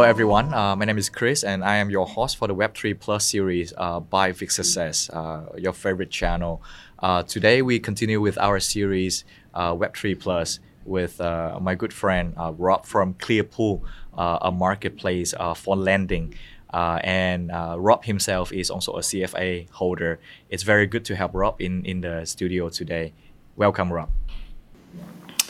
Hello, everyone. Uh, my name is Chris, and I am your host for the Web3 Plus series uh, by Fix Success, uh, your favorite channel. Uh, today, we continue with our series uh, Web3 Plus with uh, my good friend Rob from Clearpool, a marketplace for lending. and Rob himself is also a CFA holder. It's very good to have Rob in, in the studio today. Welcome, Rob.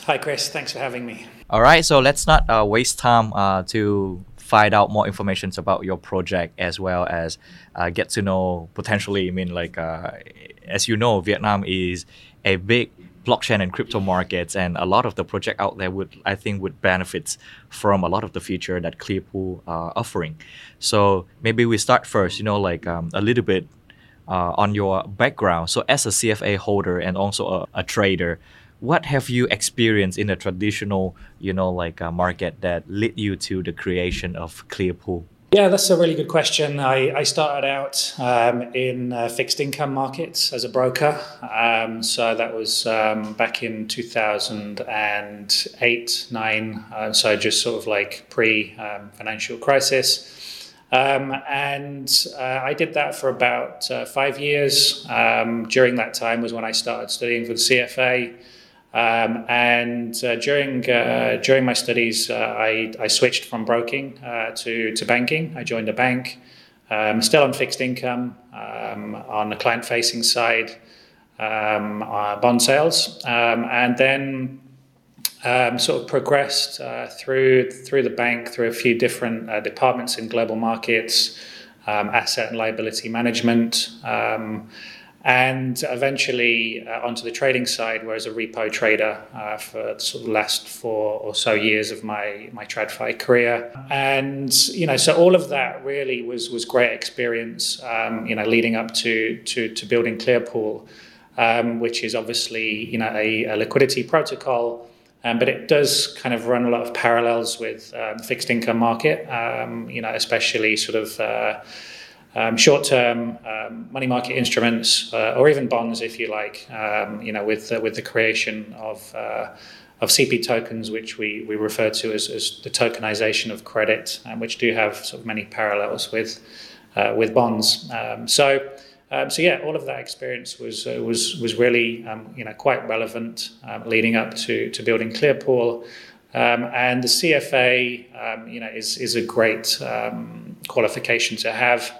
Hi, Chris. Thanks for having me. All right, so let's not uh, waste time uh, to find out more information about your project as well as uh, get to know potentially. I mean, like uh, as you know, Vietnam is a big blockchain and crypto markets, and a lot of the project out there would I think would benefit from a lot of the feature that Clearpool are offering. So maybe we start first. You know, like um, a little bit uh, on your background. So as a CFA holder and also a, a trader what have you experienced in the traditional, you know, like market that led you to the creation of Clearpool? Yeah, that's a really good question. I, I started out um, in uh, fixed income markets as a broker. Um, so that was um, back in 2008, 9. Uh, so just sort of like pre um, financial crisis. Um, and uh, I did that for about uh, five years. Um, during that time was when I started studying for the CFA. Um, and uh, during uh, during my studies, uh, I, I switched from broking uh, to to banking. I joined a bank, um, still on fixed income, um, on the client facing side, um, uh, bond sales, um, and then um, sort of progressed uh, through through the bank through a few different departments in global markets, asset and liability management and eventually uh, onto the trading side, where as a repo trader uh, for sort of the last four or so years of my my TradFi career. And you know, so all of that really was was great experience. Um, you know, leading up to to to building Clearpool, um, which is obviously you know a, a liquidity protocol. Um, but it does kind of run a lot of parallels with um, fixed income market, um, you know, especially sort of uh, um, short-term um, money market instruments, uh, or even bonds, if you like. Um, you know, with uh, with the creation of uh, of CP tokens, which we, we refer to as, as the tokenization of credit, um, which do have sort of many parallels with uh, with bonds. Um, so. Um, so yeah, all of that experience was uh, was was really you know quite relevant leading up to to building Clearpool, and the CFA you know is is a great qualification to have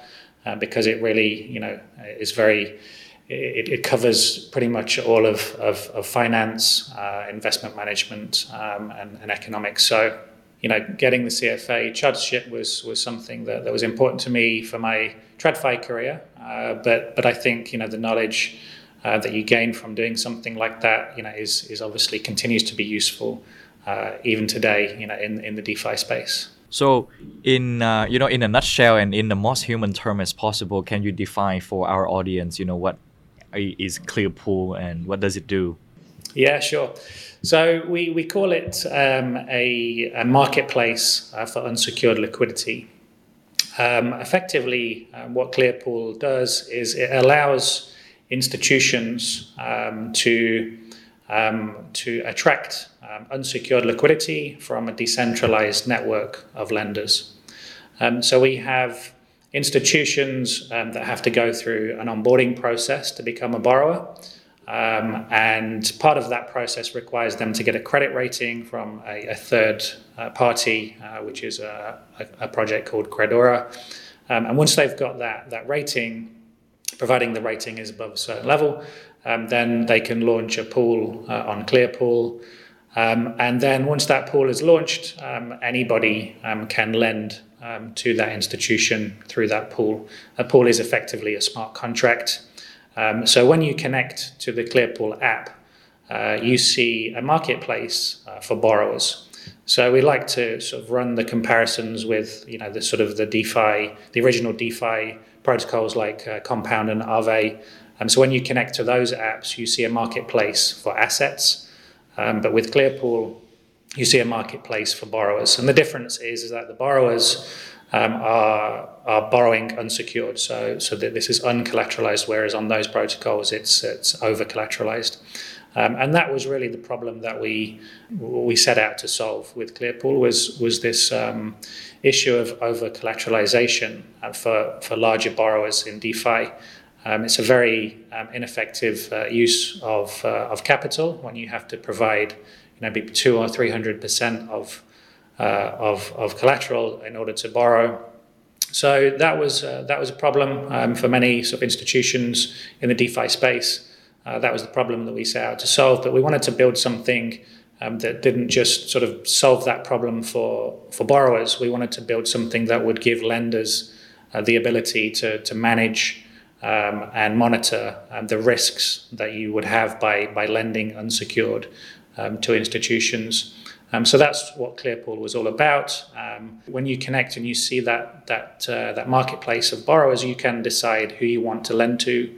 uh, because it really, you know, is very, it, it covers pretty much all of, of, of finance, uh, investment management, um, and, and, economics. So, you know, getting the CFA chartership was was something that, that was important to me for my TradFi career. Uh, but but I think you know the knowledge uh, that you gain from doing something like that, you know, is is obviously continues to be useful uh, even today, you know, in in the DeFi space. So, in uh, you know, in a nutshell and in the most human term as possible, can you define for our audience, you know, what is Clearpool and what does it do? Yeah, sure. So we, we call it um, a, a, marketplace uh, for unsecured liquidity. Um, effectively, um, what Clearpool does is it allows institutions um, to um, to attract um, unsecured liquidity from a decentralized network of lenders. Um, so we have institutions um, that have to go through an onboarding process to become a borrower. Um, and part of that process requires them to get a credit rating from a, a third uh, party, uh, which is a, a, project called Credora. Um, and once they've got that, that rating, providing the rating is above a certain level, um, then they can launch a pool uh, on Clearpool. Um, and then once that pool is launched, um, anybody um, can lend um, to that institution through that pool. A pool is effectively a smart contract. Um, so when you connect to the Clearpool app, uh, you see a marketplace uh, for borrowers. So we like to sort of run the comparisons with, you know, the sort of the DeFi, the original DeFi protocols like uh, Compound and Aave. Um, so when you connect to those apps, you see a marketplace for assets. Um, but with Clearpool, you see a marketplace for borrowers. And the difference is, is that the borrowers um, are, are borrowing unsecured. So, so that this is uncollateralized, whereas on those protocols, it's, it's over collateralized. Um, and that was really the problem that we we set out to solve with Clearpool was was this um, issue of over collateralization uh, for for larger borrowers in DeFi. Um, it's a very um, ineffective uh, use of uh, of capital when you have to provide you know maybe two or three hundred percent of uh, of of collateral in order to borrow. So that was uh, that was a problem um, for many sort of institutions in the DeFi space. Uh, that was the problem that we set out to solve. But we wanted to build something um, that didn't just sort of solve that problem for, for borrowers. We wanted to build something that would give lenders uh, the ability to, to manage um, and monitor um, the risks that you would have by, by lending unsecured um, to institutions. Um, so that's what Clearpool was all about. Um, when you connect and you see that that uh, that marketplace of borrowers, you can decide who you want to lend to,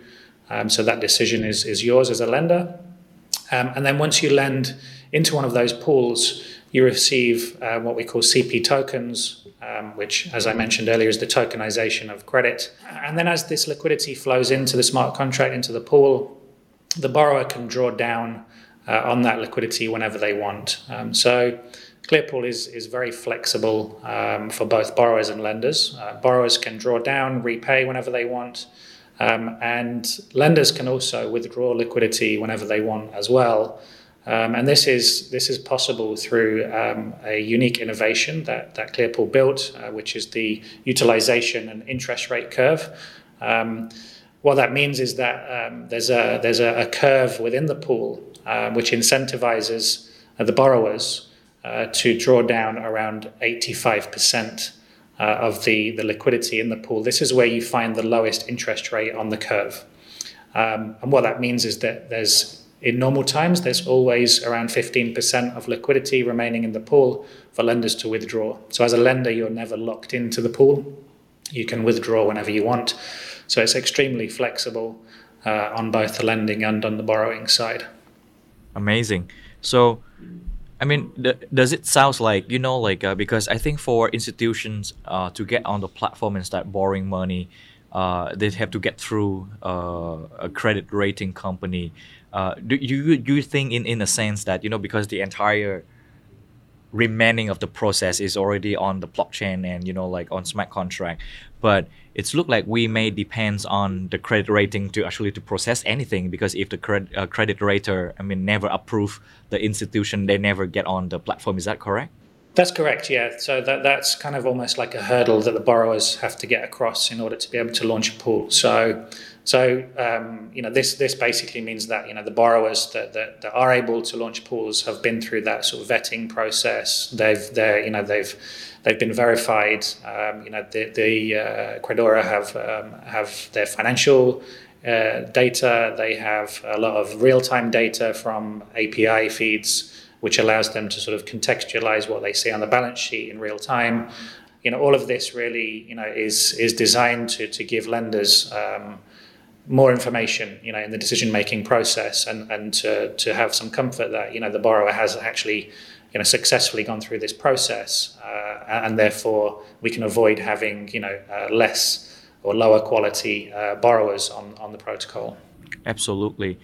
um, so that decision is, is yours as a lender. And then once you lend into one of those pools, you receive uh, what we call CP tokens, um, which, as I mentioned earlier, is the tokenization of credit. And then as this liquidity flows into the smart contract, into the pool, the borrower can draw down uh, on that liquidity whenever they want. Um, so Clearpool is, is very flexible um, for both borrowers and lenders. Uh, borrowers can draw down, repay whenever they want. Um, and lenders can also withdraw liquidity whenever they want as well. Um, and this is this is possible through um, a unique innovation that that Clearpool built, uh, which is the utilization and interest rate curve. Um, what that means is that um, there's a there's a, a, curve within the pool uh, which incentivizes uh, the borrowers uh, to draw down around 85 percent uh, of the, the liquidity in the pool, this is where you find the lowest interest rate on the curve. Um, and what that means is that there's, in normal times, there's always around 15% of liquidity remaining in the pool for lenders to withdraw. So as a lender, you're never locked into the pool. You can withdraw whenever you want. So it's extremely flexible uh, on both the lending and on the borrowing side. Amazing. So I mean, th- does it sounds like you know, like uh, because I think for institutions uh, to get on the platform and start borrowing money, uh, they have to get through uh, a credit rating company. Uh, do you you think in in a sense that you know because the entire remaining of the process is already on the blockchain and you know like on smart contract but it's look like we may depends on the credit rating to actually to process anything because if the credit uh, credit rater i mean never approve the institution they never get on the platform. Is that correct that's correct yeah so that that's kind of almost like a hurdle that the borrowers have to get across in order to be able to launch a pool so so um, you know this this basically means that you know the borrowers that, that, that, are able to launch pools have been through that sort of vetting process. They've they you know they've they've been verified. Um, you know the, the uh, Credora have um, have their financial uh, data. They have a lot of real time data from API feeds, which allows them to sort of contextualize what they see on the balance sheet in real time. You know all of this really you know is is designed to to give lenders um, more information, you know, in the decision making process, and and to to have some comfort that you know the borrower has actually, you know, successfully gone through this process, uh, and therefore we can avoid having you know uh, less or lower quality uh, borrowers on on the protocol. Absolutely,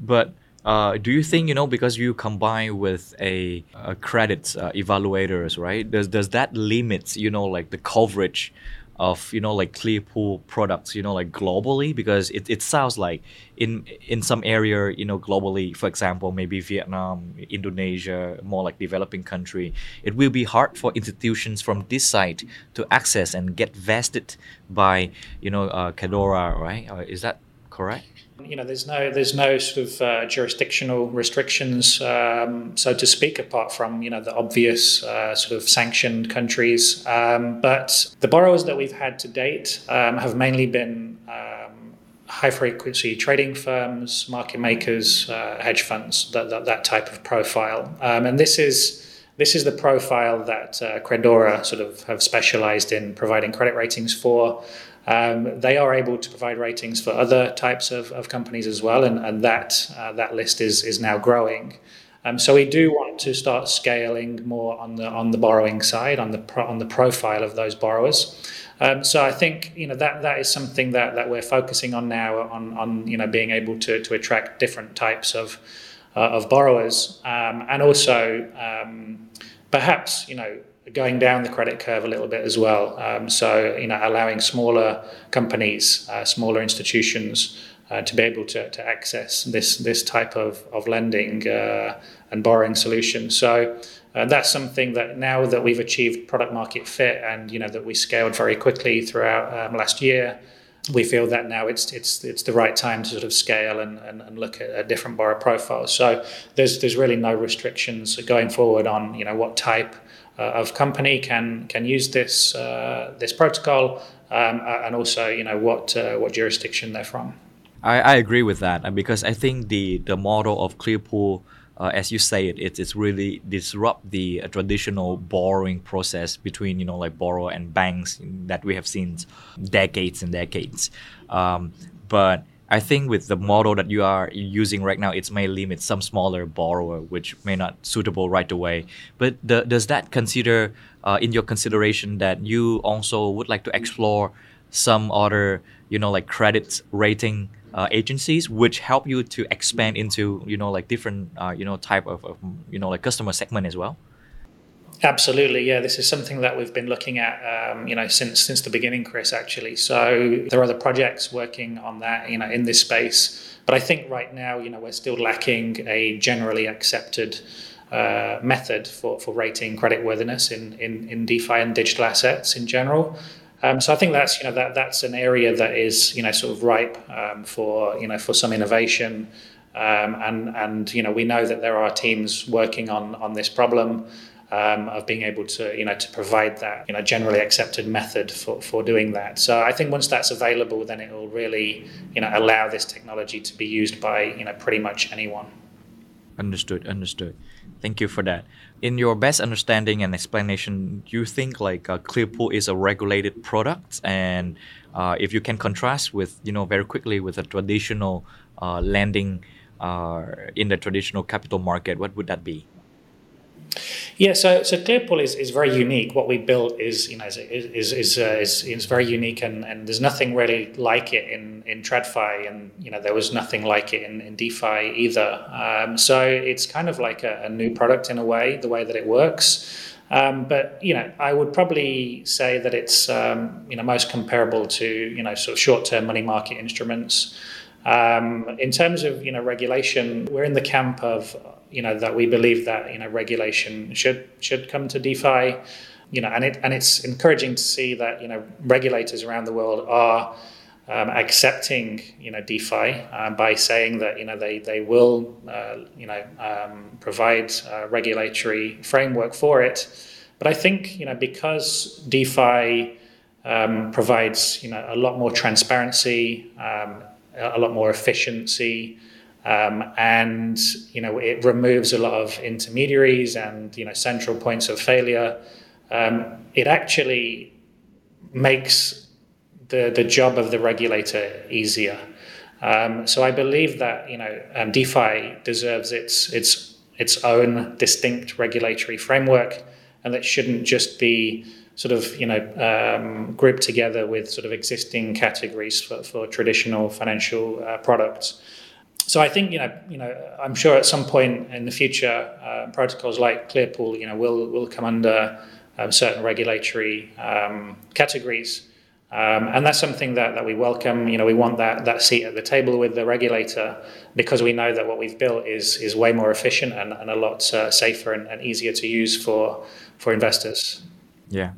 but. Uh, do you think you know because you combine with a, a credit uh, evaluators right does does that limit you know like the coverage of you know like Clearpool products you know like globally? Because it, it sounds like in in some area you know globally for example maybe Vietnam Indonesia more like developing country it will be hard for institutions from this side to access and get vested by you know uh, Credora right? Uh, is that correct you know, there's no there's no sort of uh, jurisdictional restrictions, um, so to speak, apart from you know the obvious uh, sort of sanctioned countries. Um, but the borrowers that we've had to date um, have mainly been um, high frequency trading firms, market makers, uh, hedge funds, that, that, that type of profile, um, and this is. This is the profile that uh, Credora sort of have specialized in providing credit ratings for. Um, they are able to provide ratings for other types of, of companies as well, and, and that uh, that list is is now growing. Um, so we do want to start scaling more on the on the borrowing side, on the pro, on the profile of those borrowers. Um, so I think you know that that is something that, that we're focusing on now on on you know being able to to attract different types of of borrowers, um, and also um, perhaps you know going down the credit curve a little bit as well. Um, so you know allowing smaller companies, uh, smaller institutions. Uh, to be able to, to access this this type of, of lending uh, and borrowing solution. So uh, that's something that now that we've achieved product market fit and you know that we scaled very quickly throughout um, last year, we feel that now it's it's it's the right time to sort of scale and, and, and look at a different borrower profiles. So there's there's really no restrictions going forward on you know what type of company can can use this uh, this protocol um, and also you know what uh, what jurisdiction they're from. I, I agree with that because I think the the model of Clearpool uh, as you say it, it, it's really disrupt the uh, traditional borrowing process between you know like borrower and banks that we have seen decades and decades. Um, but I think with the model that you are using right now, it may limit some smaller borrower, which may not suitable right away. But the, does that consider uh, in your consideration that you also would like to explore some other you know like credit rating uh, agencies which help you to expand into you know like different uh, you know type of, of, you know like customer segment as well absolutely yeah this is something that we've been looking at um, you know since since the beginning chris actually so there are other projects working on that you know in this space but i think right now you know we're still lacking a generally accepted uh, method for, for rating creditworthiness in, in, in DeFi and digital assets in general. Um, so I think that's you know that that's an area that is you know sort of ripe um, for you know for some innovation, um, and and you know we know that there are teams working on on this problem. Um, of being able to you know to provide that you know generally accepted method for, for doing that. So I think once that's available, then it will really you know allow this technology to be used by you know pretty much anyone. Understood. Understood. Thank you for that. In your best understanding and explanation, do you think like uh, Clearpool is a regulated product, and uh, if you can contrast with you know very quickly with a traditional uh, lending uh, in the traditional capital market, what would that be? Yeah, so so Clearpool is, is very unique. What we built is you know is is is, uh, is, is, very unique, and, and there's nothing really like it in in TradFi, and you know there was nothing like it in, in DeFi either. Um, so it's kind of like a, a, new product in a way, the way that it works. Um, but you know, I would probably say that it's um, you know most comparable to you know sort of short-term money market instruments. Um, in terms of you know regulation, we're in the camp of you know that we believe that you know regulation should should come to DeFi, you know, and it and it's encouraging to see that you know regulators around the world are um, accepting you know DeFi uh, by saying that you know they they will uh, you know um, provide a regulatory framework for it, but I think you know because DeFi um, provides you know a lot more transparency, um, a lot more efficiency. Um, and you know it removes a lot of intermediaries and you know central points of failure. Um, it actually makes the the job of the regulator easier. Um, so I believe that you know um, DeFi deserves its its its own distinct regulatory framework, and that shouldn't just be sort of you know um, grouped together with sort of existing categories for, for traditional financial uh, products so I think you know, you know, I'm sure at some point in the future, uh, protocols like Clearpool, you know, will will come under um, certain regulatory um, categories, um, and that's something that, that we welcome. You know, we want that that seat at the table with the regulator because we know that what we've built is is way more efficient and, and a lot uh, safer and, and easier to use for for investors. Yeah,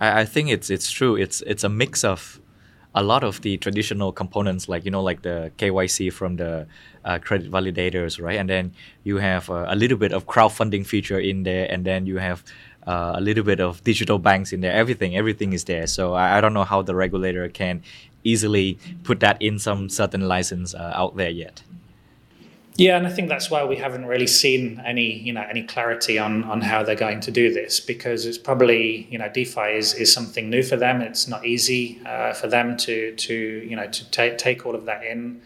I, I think it's it's true. It's it's a mix of a lot of the traditional components, like you know, like the KYC from the uh, credit validators, right? And then you have uh, a little bit of crowdfunding feature in there, and then you have uh, a little bit of digital banks in there. Everything, everything is there. So I, I, don't know how the regulator can easily put that in some certain license uh, out there yet. Yeah, and I think that's why we haven't really seen any, you know, any clarity on on how they're going to do this because it's probably, you know, DeFi is, is something new for them. It's not easy uh, for them to to you know to take take all of that in,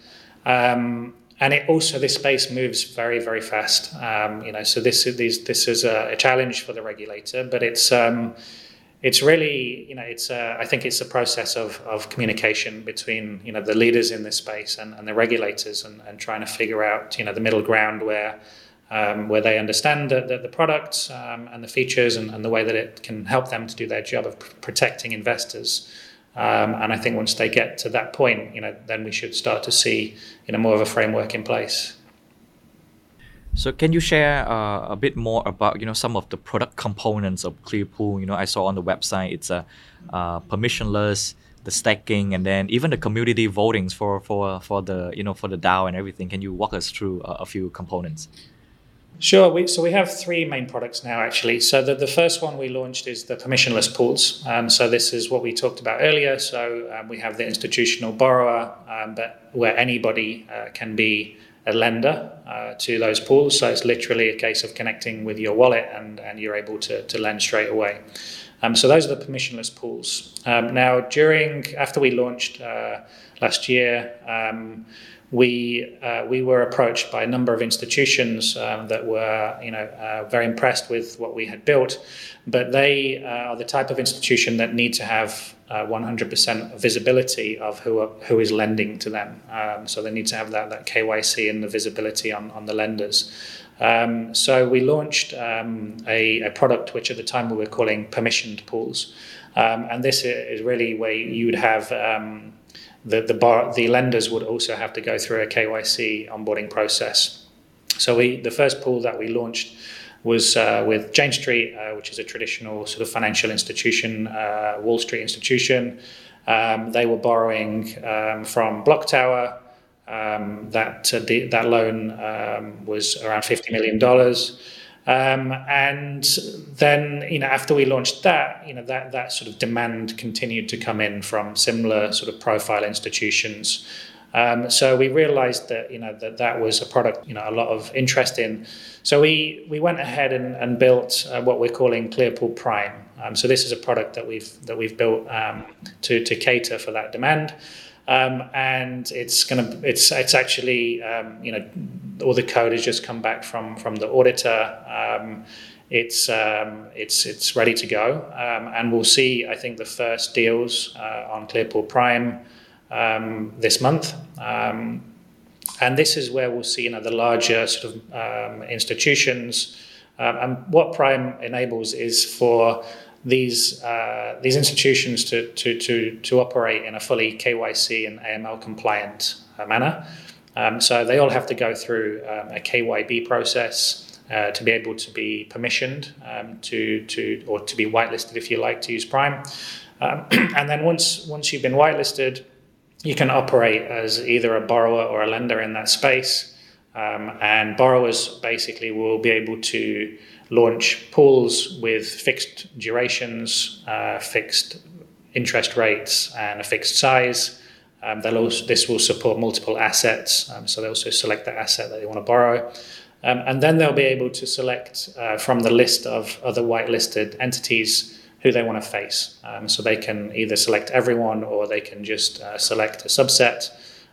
um, and it also this space moves very very fast. Um, you know, so this is this is a, challenge for the regulator, but it's um, it's really, you know, it's uh, I think it's a process of, of communication between, you know, the leaders in this space and, and the regulators and, and trying to figure out, you know, the middle ground where um, where they understand the, the, the product um, and the features and, and, the way that it can help them to do their job of pr- protecting investors. Um, and I think once they get to that point, you know, then we should start to see, you know, more of a framework in place. So can you share uh, a bit more about you know some of the product components of Clearpool? You know, I saw on the website it's a uh, permissionless, the staking, and then even the community votings for for for the you know for the DAO and everything. Can you walk us through a, a few components? Sure. We, so we have three main products now, actually. So the, the first one we launched is the permissionless pools. Um, so this is what we talked about earlier. So um, we have the institutional borrower, um, but where anybody uh, can be a lender uh, to those pools. So it's literally a case of connecting with your wallet and, and you're able to, to lend straight away. Um, so those are the permissionless pools. Um, now, during after we launched uh, last year, um, we uh, we were approached by a number of institutions um, that were you know uh, very impressed with what we had built, but they uh, are the type of institution that need to have 100% uh, visibility of who are, who is lending to them. Um, so they need to have that that KYC and the visibility on on the lenders. Um, so we launched um, a, a, product which at the time we were calling permissioned pools, um, and this is really where you would have um, the the, bar, the lenders would also have to go through a KYC onboarding process. So we the first pool that we launched was uh, with Jane Street, uh, which is a traditional sort of financial institution, uh, Wall Street institution. Um, they were borrowing um, from BlockTower. Um, that uh, the, that loan um, was around fifty million dollars. Um, and then, you know, after we launched that, you know, that, that sort of demand continued to come in from similar sort of profile institutions. Um, so we realized that, you know, that that was a product, you know, a lot of interest in. So we, we went ahead and, and built uh, what we're calling Clearpool Prime. Um, so this is a product that we've, that we've built um, to, to cater for that demand. Um, and it's to it's it's actually um, you know all the code has just come back from from the auditor. Um, it's um, it's it's ready to go, um, and we'll see. I think the first deals uh, on Clearpool Prime um, this month. and this is where we'll see you know the larger sort of institutions. and what Prime enables is for these uh, these institutions to, to, to, to operate in a fully KYC and AML compliant uh, manner. Um, so they all have to go through um, a KYB process uh, to be able to be permissioned um, to, to or to be whitelisted if you like to use Prime. Um, and then once once you've been whitelisted, you can operate as either a borrower or a lender in that space. Um, and borrowers basically will be able to launch pools with fixed durations, uh, fixed interest rates, and a fixed size. Um, also, this will support multiple assets, um, so they also select the asset that they want to borrow. Um, and then they'll be able to select uh, from the list of other whitelisted entities who they want to face. Um, so they can either select everyone or they can just uh, select a subset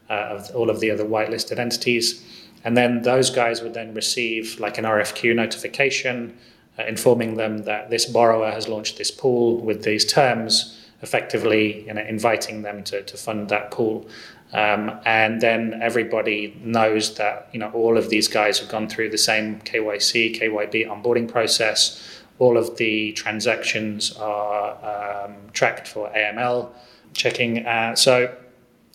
uh, of all of the other whitelisted entities. And then those guys would then receive like an RFQ notification uh, informing them that this borrower has launched this pool with these terms, effectively you know, inviting them to, to fund that pool. Um, and then everybody knows that you know all of these guys have gone through the same KYC, KYB onboarding process. All of the transactions are um, tracked for AML checking. Uh, so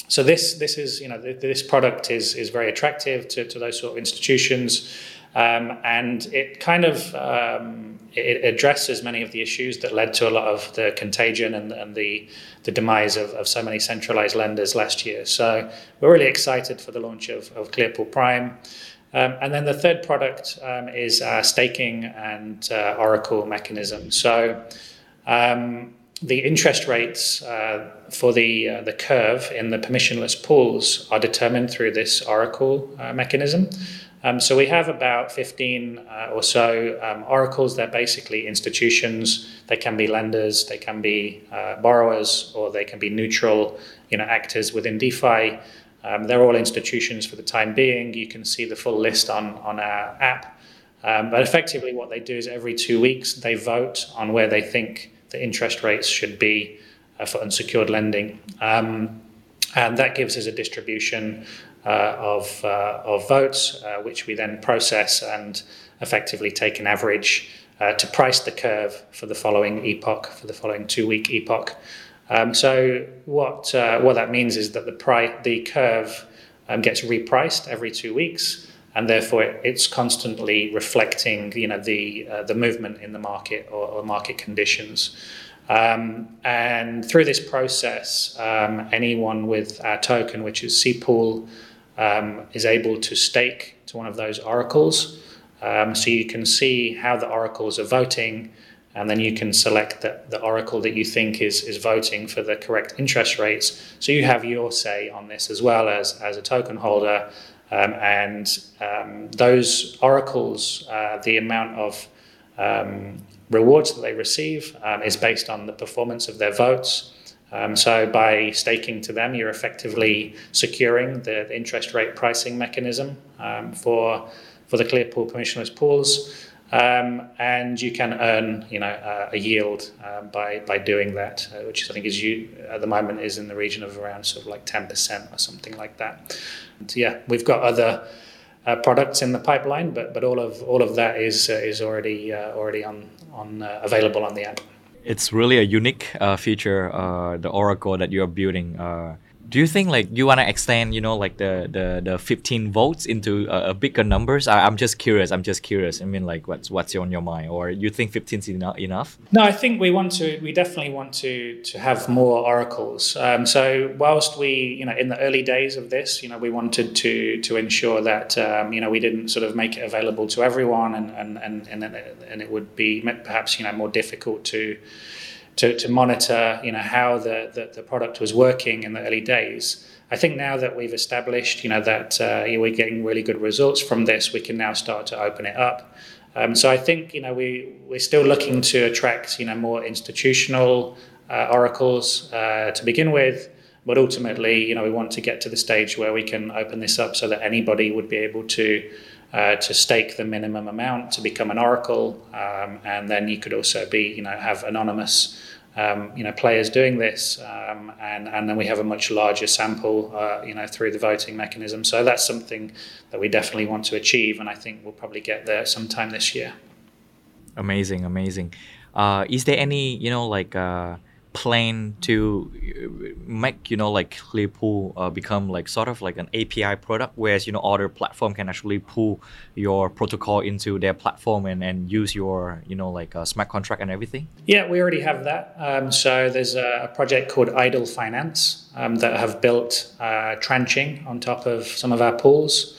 so this this is you know this product is is very attractive to, to those sort of institutions, um, and it kind of um, it addresses many of the issues that led to a lot of the contagion and, and the the demise of, of so many centralized lenders last year. So we're really excited for the launch of, of Clearpool Prime. Um, and then the third product um, is uh, staking and uh, Oracle mechanism. So um, the interest rates uh, for the uh, the curve in the permissionless pools are determined through this Oracle uh, mechanism. Um, so we have about 15 uh, or so um, oracles. They're basically institutions. They can be lenders, they can be uh, borrowers, or they can be neutral, you know, actors within DeFi. Um, they're all institutions for the time being. You can see the full list on on our app. Um, but effectively, what they do is every two weeks they vote on where they think the interest rates should be uh, for unsecured lending. Um, and that gives us a distribution uh, of, uh, of votes, uh, which we then process and effectively take an average uh, to price the curve for the following epoch, for the following two week epoch. Um, so what what that means is that the pri- the curve um, gets repriced every two weeks, and therefore it's constantly reflecting you know the uh, the movement in the market or, or market conditions. Um, and through this process, um, anyone with our token, which is CPOOL, um, is able to stake to one of those oracles. Um, so you can see how the oracles are voting, and then you can select the, the oracle that you think is, is voting for the correct interest rates. So you have your say on this as well as, as a token holder. Um, and um, those oracles, uh, the amount of um, rewards that they receive um, is based on the performance of their votes. Um, so by staking to them, you're effectively securing the, interest rate pricing mechanism um, for for the Clearpool permissionless pools. Um, and you can earn, you know, uh, a yield uh, by by doing that, uh, which I think is you at the moment is in the region of around sort of like ten percent or something like that. And yeah, we've got other uh, products in the pipeline, but but all of all of that is uh, is already uh, already on on available on the app. It's really a unique feature, the Oracle that you are building do you think like you want to extend you know like the the, the 15 votes into a, a bigger numbers? I, am just curious i'm just curious. I mean like what's what's on your mind? Or you think 15 is enough? Enough no i think we want to we definitely want to to have more oracles. Um, so whilst we you know in the early days of this you know we wanted to to ensure that um, you know we didn't sort of make it available to everyone and and and and, and it would be perhaps you know more difficult to to, to monitor you know how the, the, the, product was working in the early days. I think now that we've established you know that uh, we're getting really good results from this, we can now start to open it up. Um, so I think you know we we're still looking to attract you know more institutional uh, oracles uh, to begin with, but ultimately you know we want to get to the stage where we can open this up so that anybody would be able to uh, to stake the minimum amount to become an oracle, um, and then you could also be, you know, have anonymous, um, you know, players doing this, um, and and then we have a much larger sample, uh, you know, through the voting mechanism. So that's something that we definitely want to achieve, and I think we'll probably get there sometime this year. Amazing, amazing. Uh, is there any, you know, like uh, plan to uh, make you know like Clearpool uh, become like sort of like an API product, whereas you know other platform can actually pull your protocol into their platform and, and use your you know like uh, smart contract and everything. Yeah, we already have that. Um, so there's a, project called Idle Finance um, that have built uh, tranching on top of some of our pools.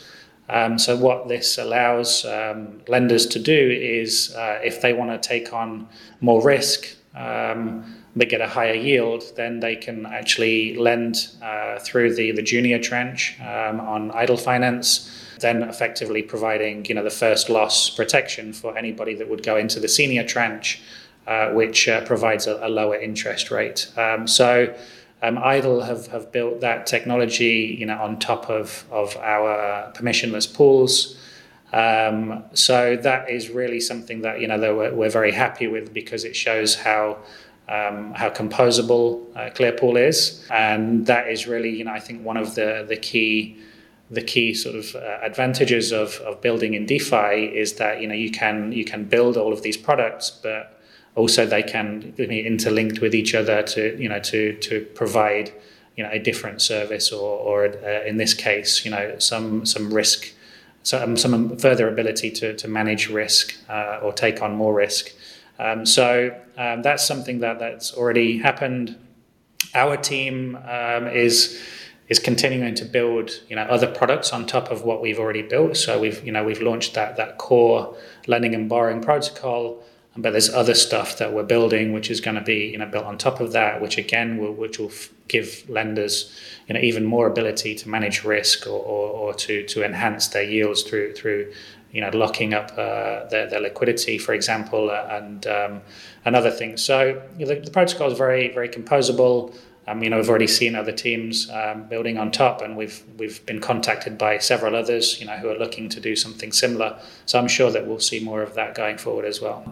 Um, so what this allows um, lenders to do is, uh, if they want to take on more risk. Um, they get a higher yield, then they can actually lend uh, through the, the junior tranche um, on idle finance, then effectively providing you know the first loss protection for anybody that would go into the senior tranche, uh, which uh, provides a, a, lower interest rate. Um, so. Um, Idle have, have built that technology, you know, on top of, of our permissionless pools. Um, so that is really something that you know that we're, we're very happy with because it shows how um, how composable uh, Clearpool is, and that is really, you know, I think one of the the key the key sort of uh, advantages of, of building in DeFi is that you know you can you can build all of these products, but also they can be interlinked with each other to you know to to provide you know a different service or or uh, in this case you know some some risk some some further ability to to manage risk uh, or take on more risk. Um, so um, that's something that that's already happened. Our team um, is is continuing to build you know other products on top of what we've already built. So we've you know we've launched that that core lending and borrowing protocol, but there's other stuff that we're building which is going to be you know built on top of that, which again will which will give lenders you know even more ability to manage risk or, or, or to to enhance their yields through through you know, locking up uh, their, their liquidity, for example, uh, and um, and other things. So you know, the, the, protocol is very very composable. Um, you know, we've already seen other teams um, building on top, and we've we've been contacted by several others, you know, who are looking to do something similar. So I'm sure that we'll see more of that going forward as well.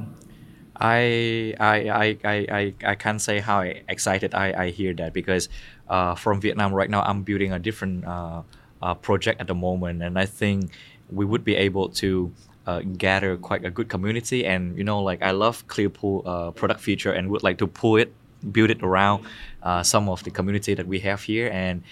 I I I I I, can't say how excited I, I hear that because uh, from Vietnam right now I'm building a different uh, uh, project at the moment. And I think we would be able to uh, gather quite a good community. And you know like I love Clearpool uh, product feature and would like to pull it build it around uh, some of the community that we have here. And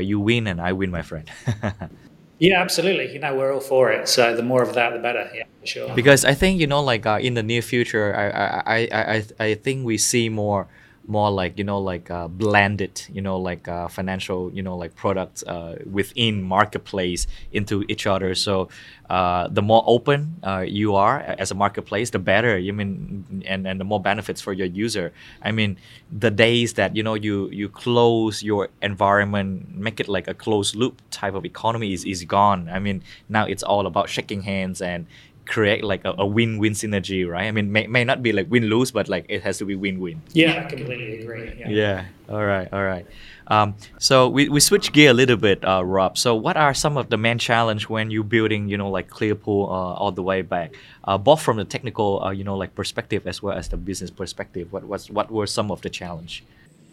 you win and I win my friend Yeah, absolutely. You know, we're all for it. So the more of that, the better. Yeah, for sure. Because I think you know, like uh, in the near future, I I, I, I I think we see more more like you know like uh, blended you know like uh, financial you know like products uh, within marketplace into each other. So uh, the more open uh, you are as a marketplace the better you mean and, and the more benefits for your user. I mean the days that you know you you close your environment make it like a closed loop type of economy is, is gone. I mean now it's all about shaking hands and create like a, a win-win synergy, right? I mean, may, may not be like win-lose, but like it has to be win-win. Yeah, I completely agree. Yeah. yeah. All right. All right. Um, so we, we switch gear a little bit, uh, Rob. So what are some of the main challenge when you building, you know, like Clearpool uh, all the way back, uh, both from the technical, uh, you know, like perspective as well as the business perspective? What was what were some of the challenge?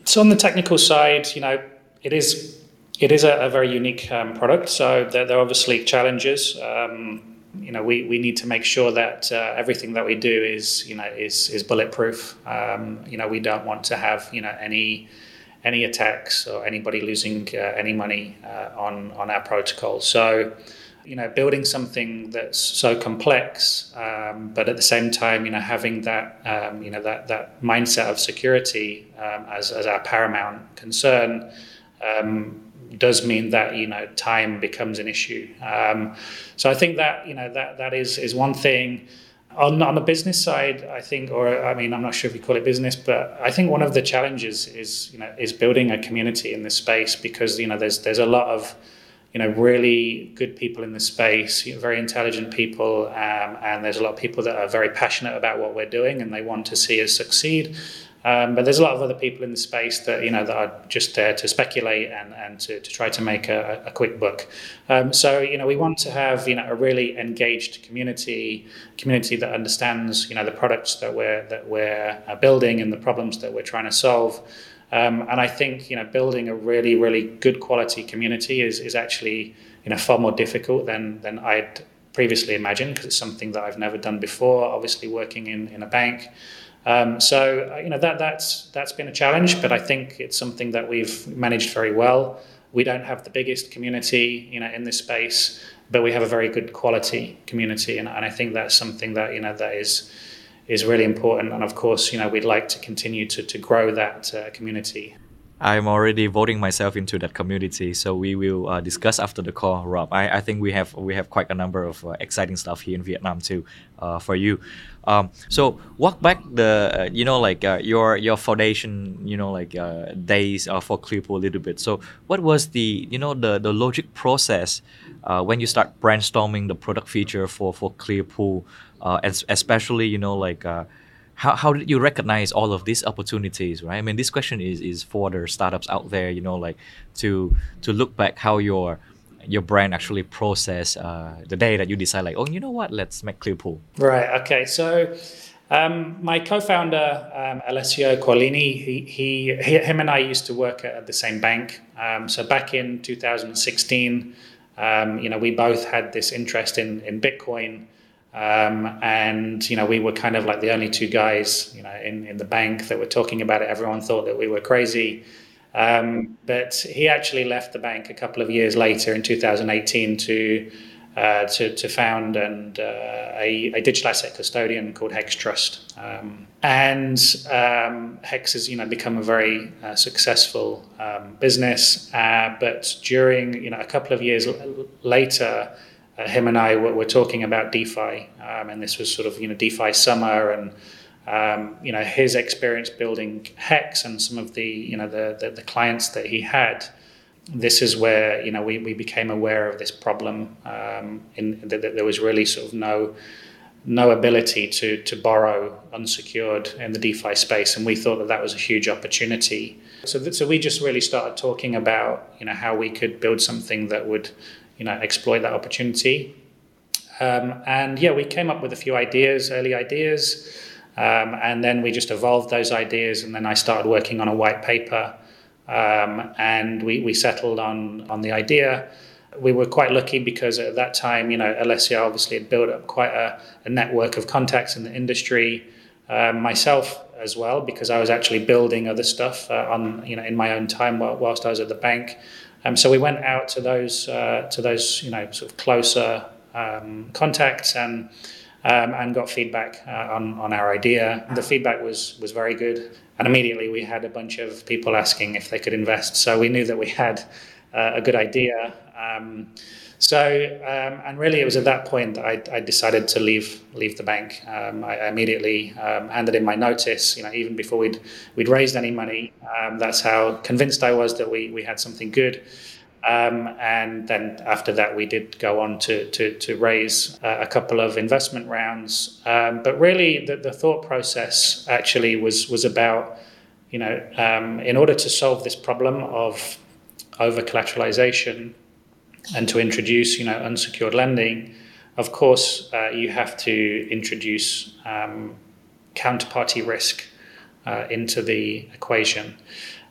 So on the technical side, you know, it is it is a, a very unique um, product. So there, there, are obviously challenges. Um, you know, we, we need to make sure that uh, everything that we do is, you know, is is bulletproof. Um, you know, we don't want to have, you know, any any attacks or anybody losing uh, any money uh, on on our protocol. So, you know, building something that's so complex, um, but at the same time, you know, having that, um, you know, that that mindset of security um, as as our paramount concern. Um, does mean that you know time becomes an issue. Um, so I think that you know that that is is one thing. On, on the business side, I think, or I mean, I'm not sure if you call it business, but I think one of the challenges is you know is building a community in this space because you know there's there's a lot of you know really good people in the space, you know, very intelligent people, um, and there's a lot of people that are very passionate about what we're doing and they want to see us succeed. Um, but there's a lot of other people in the space that you know that are just there to speculate and, and to, to try to make a, a quick buck. Um, so you know we want to have you know a really engaged community, community that understands you know the products that we're that we're uh, building and the problems that we're trying to solve. Um, and I think you know building a really really good quality community is is actually you know far more difficult than than I'd previously imagined because it's something that I've never done before. Obviously working in in a bank. Um, so uh, you know that that's that's been a challenge, but I think it's something that we've managed very well. We don't have the biggest community, you know, in this space, but we have a very good quality community, and, and I think that's something that you know that is is really important. And of course, you know, we'd like to continue to to grow that uh, community. I'm already voting myself into that community, so we will uh, discuss after the call, Rob. I, I think we have we have quite a number of uh, exciting stuff here in Vietnam too, uh, for you. Um, so walk back the uh, you know like uh, your your foundation you know like uh, days for Clearpool a little bit. So what was the you know the the logic process when you start brainstorming the product feature for for Clearpool, especially you know like how, how did you recognize all of these opportunities right i mean this question is is for the startups out there you know like to to look back how your your brand actually process uh, the day that you decide like oh you know what let's make clearpool right okay so um, my co-founder um, Alessio Quaglini, he, he, him and I used to work at the same bank. Um, so back in 2016, um, you know, we both had this interest in in Bitcoin, um, and you know, we were kind of like the only two guys, you know, in, in the bank that were talking about it. Everyone thought that we were crazy. Um, but he actually left the bank a couple of years later in 2018 to uh, to, to found and uh, a, a, digital asset custodian called Hex Trust. Um, and um, Hex has you know become a very uh, successful um, business. Uh, but during you know a couple of years l- later uh, him and I were, were talking about DeFi, um, and this was sort of you know DeFi summer, and um, you know his experience building Hex and some of the you know the, the, the clients that he had. This is where you know we, we became aware of this problem. Um, in that, that there was really sort of no no ability to to borrow unsecured in the DeFi space, and we thought that that was a huge opportunity. So, so we just really started talking about you know how we could build something that would you know exploit that opportunity. Um, and yeah, we came up with a few ideas, early ideas. Um, and then we just evolved those ideas, and then I started working on a white paper, um, and we, we settled on on the idea. We were quite lucky because at that time, you know, Alessio obviously had built up quite a, a network of contacts in the industry. Um, myself as well, because I was actually building other stuff uh, on, you know, in my own time whilst I was at the bank. Um, so we went out to those uh, to those, you know, sort of closer um, contacts and um, and got feedback uh, on, on our idea. The feedback was, was very good. And immediately we had a bunch of people asking if they could invest. So we knew that we had uh, a good idea. Um, so, um, and really it was at that point that I, I decided to leave leave the bank. Um, I immediately um, handed in my notice, you know, even before we'd, we'd raised any money. Um, that's how convinced I was that we, we had something good. Um, and then after that, we did go on to, to, to raise uh, a couple of investment rounds. Um, but really, the, the thought process actually was, was about, you know, in order to solve this problem of over collateralization and to introduce, you know, unsecured lending, of course, uh, you have to introduce um, counterparty risk uh, into the equation.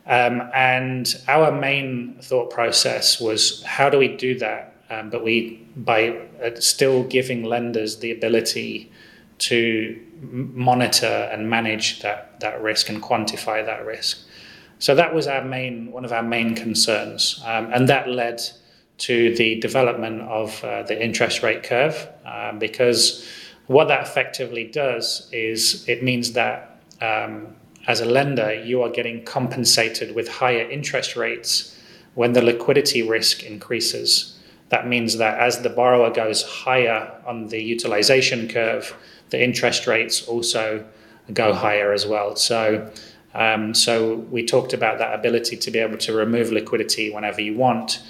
Um, and our main thought process was how do we do that? Um, but we, by uh, still giving lenders the ability to monitor and manage that, that risk and quantify that risk. So that was our main, one of our main concerns. Um, and that led to the development of uh, the interest rate curve um, because what that effectively does is it means that um, as a lender, you are getting compensated with higher interest rates when the liquidity risk increases. That means that as the borrower goes higher on the utilization curve, the interest rates also go higher as well. So, um, so we talked about that ability to be able to remove liquidity whenever you want.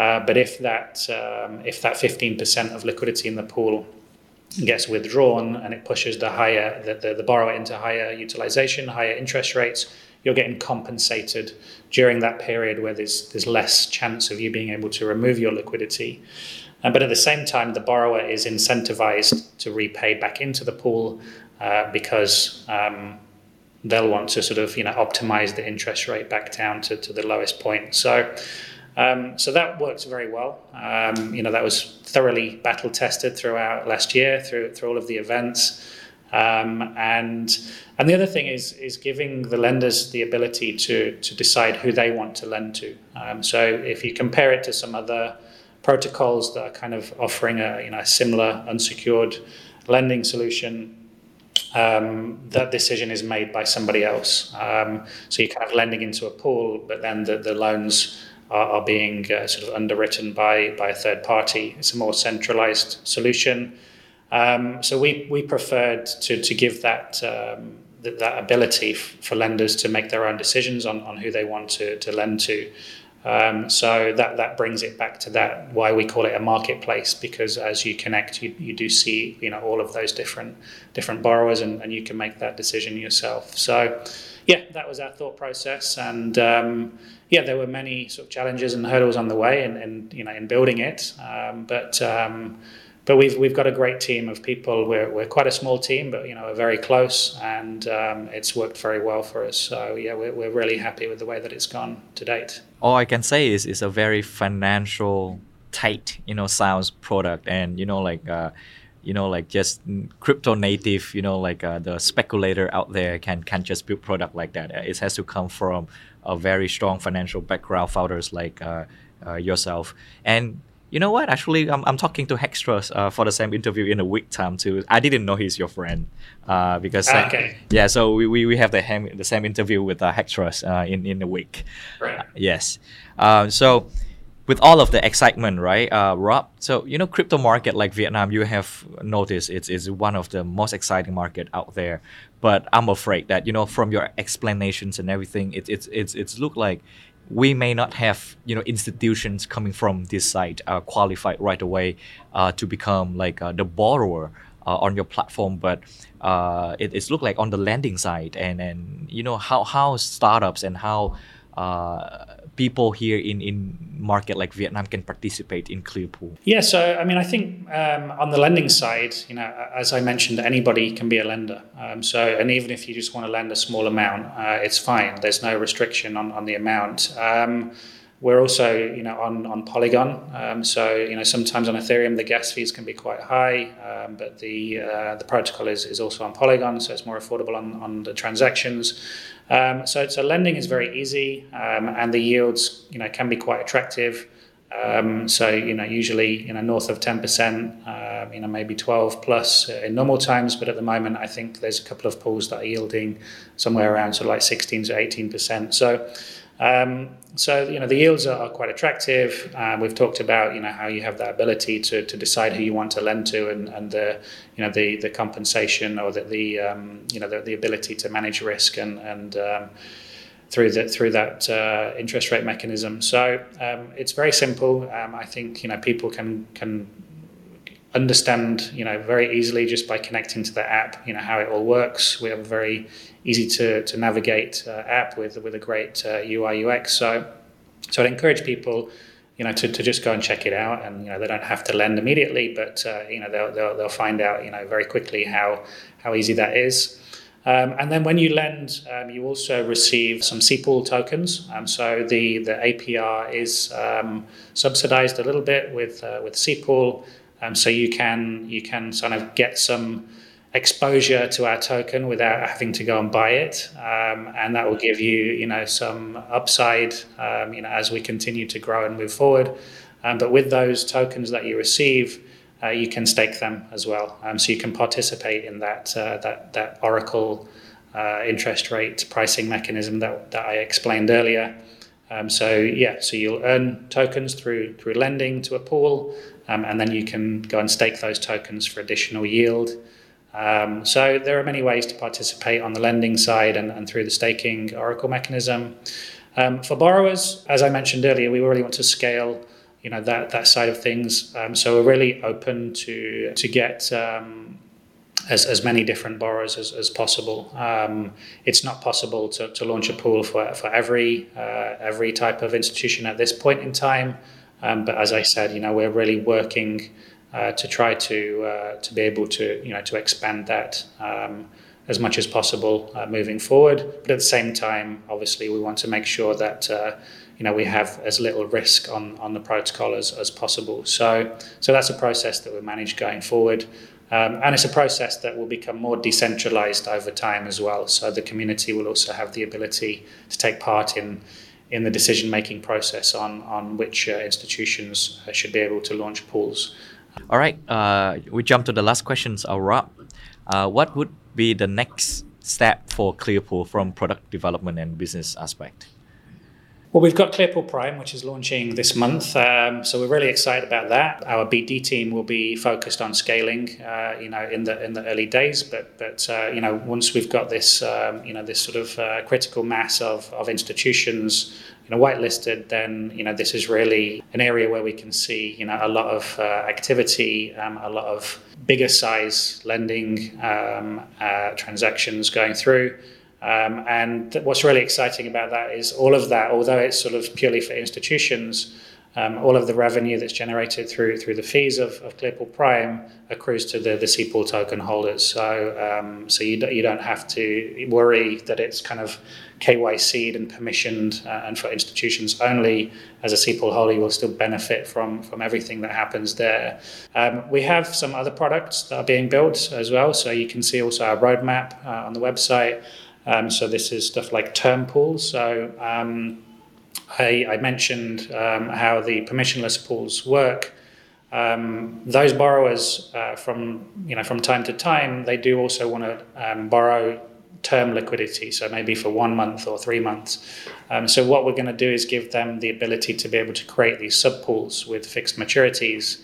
Uh, but if that um, if that 15% of liquidity in the pool gets withdrawn and it pushes the higher the, the, the, borrower into higher utilization, higher interest rates, you're getting compensated during that period where there's there's less chance of you being able to remove your liquidity. Uh, but at the same time, the borrower is incentivized to repay back into the pool uh, because um, they'll want to sort of you know optimize the interest rate back down to, to the lowest point. So um, so that works very well. Um, you know, that was thoroughly battle tested throughout last year through through all of the events. Um, and and the other thing is is giving the lenders the ability to to decide who they want to lend to. Um, so if you compare it to some other protocols that are kind of offering a you know a similar unsecured lending solution, um, that decision is made by somebody else. Um, so you're kind of lending into a pool, but then the, the loans are, are being uh, sort of underwritten by, by a third party. It's a more centralized solution. Um, so we, we preferred to, to give that, um, that, ability f- for lenders to make their own decisions on, on who they want to, to lend to. Um, so that, that brings it back to that why we call it a marketplace because as you connect you, you do see you know all of those different different borrowers and, and you can make that decision yourself so yeah that was our thought process and um, yeah, there were many sort of challenges and hurdles on the way, and, and you know, in building it. Um, but um, but we've we've got a great team of people. We're we're quite a small team, but you know, we're very close, and um, it's worked very well for us. So yeah, we're we're really happy with the way that it's gone to date. All I can say is it's a very financial tight, you know, sounds product, and you know, like. Uh, you know like just crypto native you know like uh, the speculator out there can can just build product like that. It has to come from a very strong financial background founders like uh, uh, yourself. And you know what? Actually i'm, I'm talking to Hex Trust uh, for the same interview in a week time too. I didn't know he's your friend uh, because uh, okay. yeah so we, we, we have the, ham- the same interview with uh, Hex Trust in, in a week. Right. yes. So with all of the excitement, right, uh, Rob? So you know, crypto market like Vietnam, you have noticed it's, it's one of the most exciting market out there. But I'm afraid that you know, from your explanations and everything, it, it's it's it's look like we may not have you know institutions coming from this side uh, qualified right away uh, to become like uh, the borrower uh, on your platform, but uh, it, it's look like on the lending side and and you know how how startups and how uh, people here in in market like Vietnam can participate in Clearpool? Yeah, so I mean, I think um, on the lending side, you know, as I mentioned, anybody can be a lender. Um, so, and even if you just want to lend a small amount, uh, it's fine. There's no restriction on on the amount. Um, we're also, you know, on on Polygon. Um, so, you know, sometimes on Ethereum the gas fees can be quite high, um, but the uh, the protocol is, is also on Polygon, so it's more affordable on, on the transactions. Um, so, so lending is very easy, um, and the yields, you know, can be quite attractive. Um, so, you know, usually, you know, north of ten percent, uh, you know, maybe twelve plus in normal times. But at the moment, I think there's a couple of pools that are yielding somewhere around sort of like sixteen to eighteen percent. So. Um, so you know the yields are, quite attractive. Uh, we've talked about you know how you have that ability to, to decide who you want to lend to, and, and the you know the, the compensation or the, the um, you know the, the ability to manage risk and and um, through that through that uh, interest rate mechanism. So um, it's very simple. Um, I think you know people can can understand you know very easily just by connecting to the app. You know how it all works. We have a very easy to, to navigate uh, app with with a great uh, UI UX. So so I'd encourage people, you know, to, to just go and check it out, and you know they don't have to lend immediately, but uh, you know they'll, they'll they'll find out you know very quickly how how easy that is. Um, and then when you lend, um, you also receive some CPOOL tokens. Um, so the, the APR is um, subsidized a little bit with uh, with CPOOL. Um, so you can you can sort of get some exposure to our token without having to go and buy it, um, and that will give you, you know, some upside, um, you know, as we continue to grow and move forward. Um, but with those tokens that you receive, uh, you can stake them as well, um, so you can participate in that uh, that that Oracle uh, interest rate pricing mechanism that that I explained earlier. Um, so yeah, so you'll earn tokens through through lending to a pool, um, and then you can go and stake those tokens for additional yield. Um, so there are many ways to participate on the lending side and, and through the staking Oracle mechanism. Um, for borrowers, as I mentioned earlier, we really want to scale, you know, that that side of things. Um, so we're really open to to get um, as, as many different borrowers as, as possible. Um, it's not possible to, to launch a pool for, for every uh, every type of institution at this point in time. Um, but as I said, you know, we're really working uh, to try to uh, to be able to you know to expand that um, as much as possible uh, moving forward. But at the same time, obviously, we want to make sure that uh, you know we have as little risk on on the protocol as, as possible. So so that's a process that we manage going forward. Um, and it's a process that will become more decentralized over time as well. So the community will also have the ability to take part in in the decision making process on on which uh, institutions uh, should be able to launch pools. All right, uh, we jump to the last questions, uh, Rob. Uh, what would be the next step for Clearpool from product development and business aspect? Well, we've got Clearpool Prime, which is launching this month, um, so we're really excited about that. Our BD team will be focused on scaling, uh, you know, in the in the early days. But but uh, you know, once we've got this, um, you know, this sort of uh, critical mass of of institutions you know, whitelisted, then you know this is really an area where we can see you know a lot of uh, activity, um, a lot of bigger size lending um, uh, transactions going through. Um, and what's really exciting about that is all of that, although it's sort of purely for institutions, um, all of the revenue that's generated through through the fees of, of Clearpool Prime accrues to the the CPOOL token holders. So um, so you don't, you don't have to worry that it's kind of KYC'd and permissioned, uh, and for institutions only. As a CPOOL holder, you will still benefit from from everything that happens there. Um, we have some other products that are being built as well. So you can see also our roadmap uh, on the website. Um, so this is stuff like term pools. So um, I, I mentioned um, how the permissionless pools work. Um, those borrowers, uh, from you know, from time to time, they do also want to um, borrow term liquidity, so maybe for one month or three months. Um, so what we're going to do is give them the ability to be able to create these sub pools with fixed maturities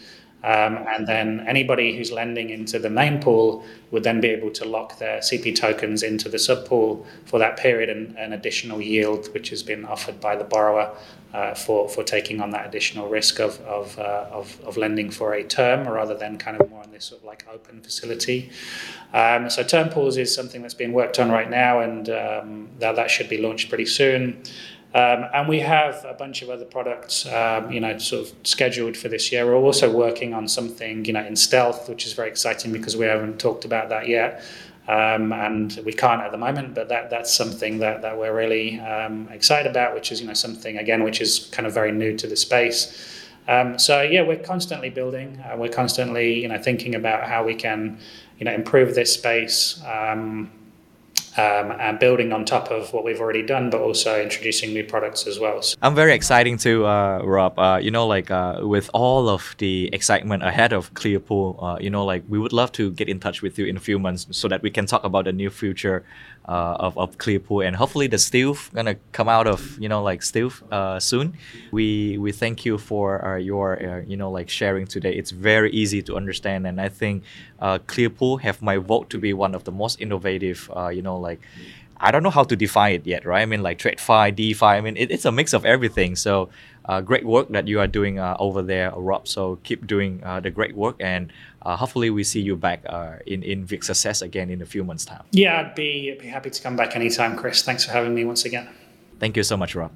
um, and then anybody who's lending into the main pool would then be able to lock their CP tokens into the sub pool for that period and an additional yield, which has been offered by the borrower uh, for, for taking on that additional risk of, of, uh, of, of, lending for a term rather than kind of more on this sort of like open facility. Um, so term pools is something that's being worked on right now and um, that, that should be launched pretty soon. Um, and we have a bunch of other products, um, you know, sort of scheduled for this year. We're also working on something, you know, in stealth, which is very exciting because we haven't talked about that yet. Um, and we can't at the moment, but that that's something that, that we're really um, excited about, which is you know something again which is kind of very new to the space. Um, so yeah, we're constantly building. Uh, we're constantly you know thinking about how we can you know improve this space. Um, and building on top of what we've already done, but also introducing new products as well. I'm very exciting too, uh, Rob. Uh, you know, like uh, with all of the excitement ahead of Clearpool, uh, you know, like we would love to get in touch with you in a few months so that we can talk about the new future uh, of, of Clearpool and hopefully the Stealth gonna come out of you know like Stealth uh, soon. We we thank you for your you know like sharing today. It's very easy to understand, and I think Clearpool have my vote to be one of the most innovative, you know like I don't know how to define it yet, right? I mean, like TradFi, DeFi. I mean, it, it's a mix of everything. So, uh, great work that you are doing uh, over there, Rob. So keep doing uh, the great work, and uh, hopefully we see you back uh, in in Vic Success again in a few months' time. Yeah, I'd be be happy to come back anytime, Chris. Thanks for having me once again. Thank you so much, Rob.